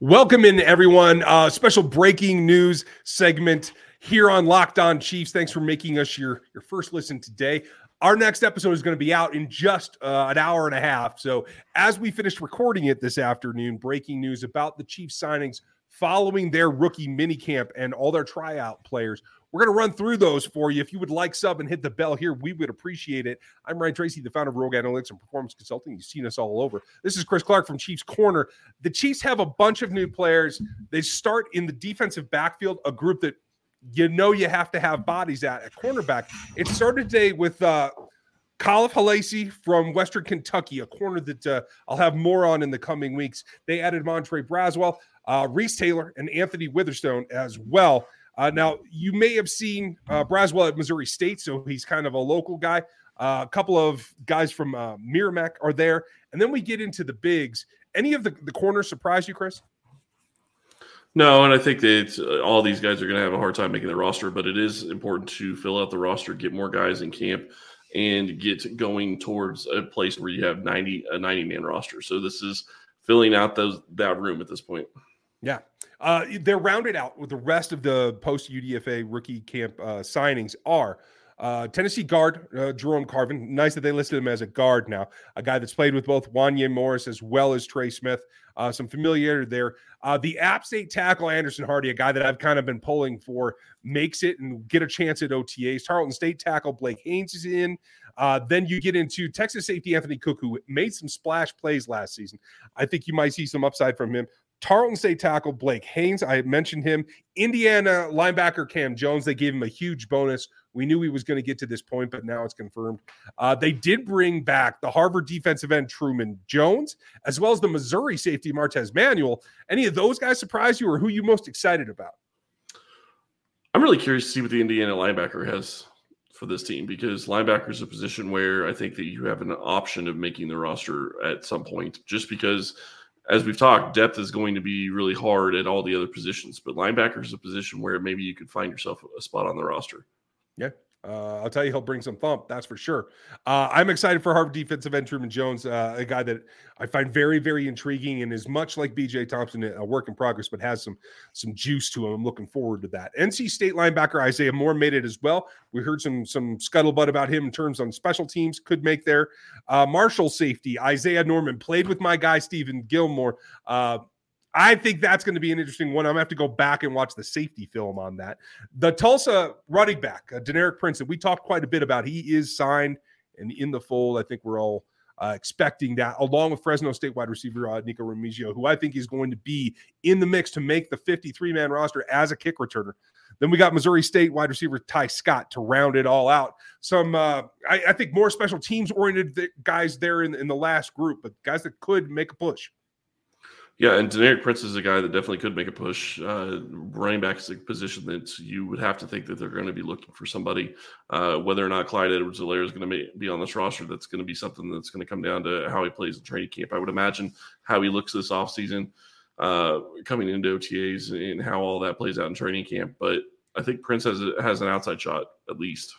Welcome in, everyone. Uh, special breaking news segment here on Locked On Chiefs. Thanks for making us your, your first listen today. Our next episode is going to be out in just uh, an hour and a half. So, as we finish recording it this afternoon, breaking news about the Chiefs signings following their rookie minicamp and all their tryout players. We're going to run through those for you. If you would like sub and hit the bell here, we would appreciate it. I'm Ryan Tracy, the founder of Rogue Analytics and Performance Consulting. You've seen us all over. This is Chris Clark from Chiefs Corner. The Chiefs have a bunch of new players. They start in the defensive backfield, a group that you know you have to have bodies at at cornerback. It started today with uh, Kahlef Hailassie from Western Kentucky, a corner that uh, I'll have more on in the coming weeks. They added Montrae Braswell, uh, Reese Taylor, and Anthony Witherstone as well. Uh, now, you may have seen uh, Braswell at Missouri State, so he's kind of a local guy. Uh, a couple of guys from uh, are there. And then we get into the bigs. Any of the, the corners surprise you, Chris? No, and I think that uh, all these guys are going to have a hard time making the roster, but it is important to fill out the roster, get more guys in camp, and get going towards a place where you have 90 a 90 man roster. So this is filling out those that room at this point. Yeah. Uh, they're rounded out with the rest of the post UDFA rookie camp uh, signings are uh, Tennessee guard uh, Jerome Carvin. Nice that they listed him as a guard now. A guy that's played with both Wanya Morris as well as Trey Smith. Uh, some familiarity there. Uh, the App State tackle Anderson Hardy, a guy that I've kind of been pulling for, makes it and get a chance at OTAs. Tarleton State tackle Blake Haynes is in. Uh, then you get into Texas safety Anthony Cook, who made some splash plays last season. I think you might see some upside from him. Tarleton State tackle Blake Haynes, I mentioned him. Indiana linebacker Cam Jones, they gave him a huge bonus. We knew he was going to get to this point, but now it's confirmed. Uh, they did bring back the Harvard defensive end Truman Jones, as well as the Missouri safety Martez Manuel. Any of those guys surprise you, or who you most excited about? I'm really curious to see what the Indiana linebacker has for this team because linebacker is a position where I think that you have an option of making the roster at some point, just because – as we've talked, depth is going to be really hard at all the other positions, but linebacker is a position where maybe you could find yourself a spot on the roster. Yeah, uh, I'll tell you, he'll bring some thump. That's for sure. Uh, I'm excited for Harvard defensive end Truman Jones, uh, a guy that I find very, very intriguing and is much like B.J. Thompson, a work in progress, but has some some juice to him. I'm looking forward to that. NC State linebacker Isaiah Moore made it as well. We heard some some scuttlebutt about him in terms on special teams. Could make there. Uh, Marshall safety Isaiah Norman played with my guy Steven Gilmore. I think that's going to be an interesting one. I'm going to have to go back and watch the safety film on that. The Tulsa running back, uh, Deneric Prince, that we talked quite a bit about, he is signed and in the fold. I think we're all uh, expecting that, along with Fresno State wide receiver uh, Nikko Remigio, who I think is going to be in the mix to make the 53 man roster as a kick returner. Then we got Missouri State wide receiver Ty Scott to round it all out. Some, uh, I, I, think, more special teams oriented guys there in, in the last group, but guys that could make a push. Yeah, and Deneric Prince is a guy that definitely could make a push. Uh, running back is a position that you would have to think that they're going to be looking for somebody. Uh, whether or not Clyde Edwards-Helaire is going to be on this roster, that's going to be something that's going to come down to how he plays in training camp. I would imagine how he looks this offseason, uh, coming into OTAs and how all that plays out in training camp. But I think Prince has, has an outside shot at least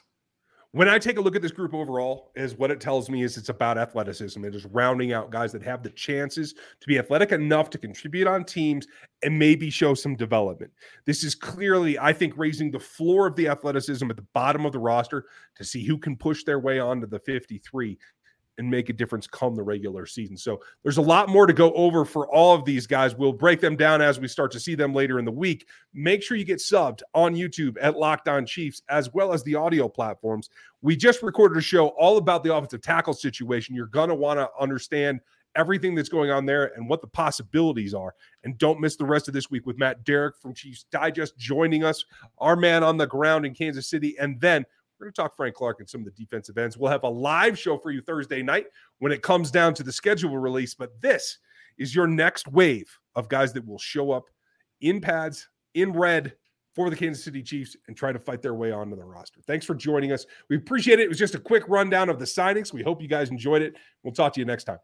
when I take a look at this group overall, is what it tells me is it's about athleticism. It is rounding out guys that have the chances to be athletic enough to contribute on teams and maybe show some development. This is clearly, I think, raising the floor of the athleticism at the bottom of the roster to see who can push their way onto the 53 and make a difference come the regular season. So there's a lot more to go over for all of these guys. We'll break them down as we start to see them later in the week. Make sure you get subbed on YouTube at Locked On Chiefs as well as the audio platforms. We just recorded a show all about the offensive tackle situation. You're going to want to understand everything that's going on there and what the possibilities are. And don't miss the rest of this week with Matt Derrick from Chiefs Digest joining us, our man on the ground in Kansas City. And then we're going to talk Frank Clark and some of the defensive ends. We'll have a live show for you Thursday night when it comes down to the schedule release. But this is your next wave of guys that will show up in pads, in red for the Kansas City Chiefs and try to fight their way onto the roster. Thanks for joining us. We appreciate it. It was just a quick rundown of the signings. We hope you guys enjoyed it. We'll talk to you next time.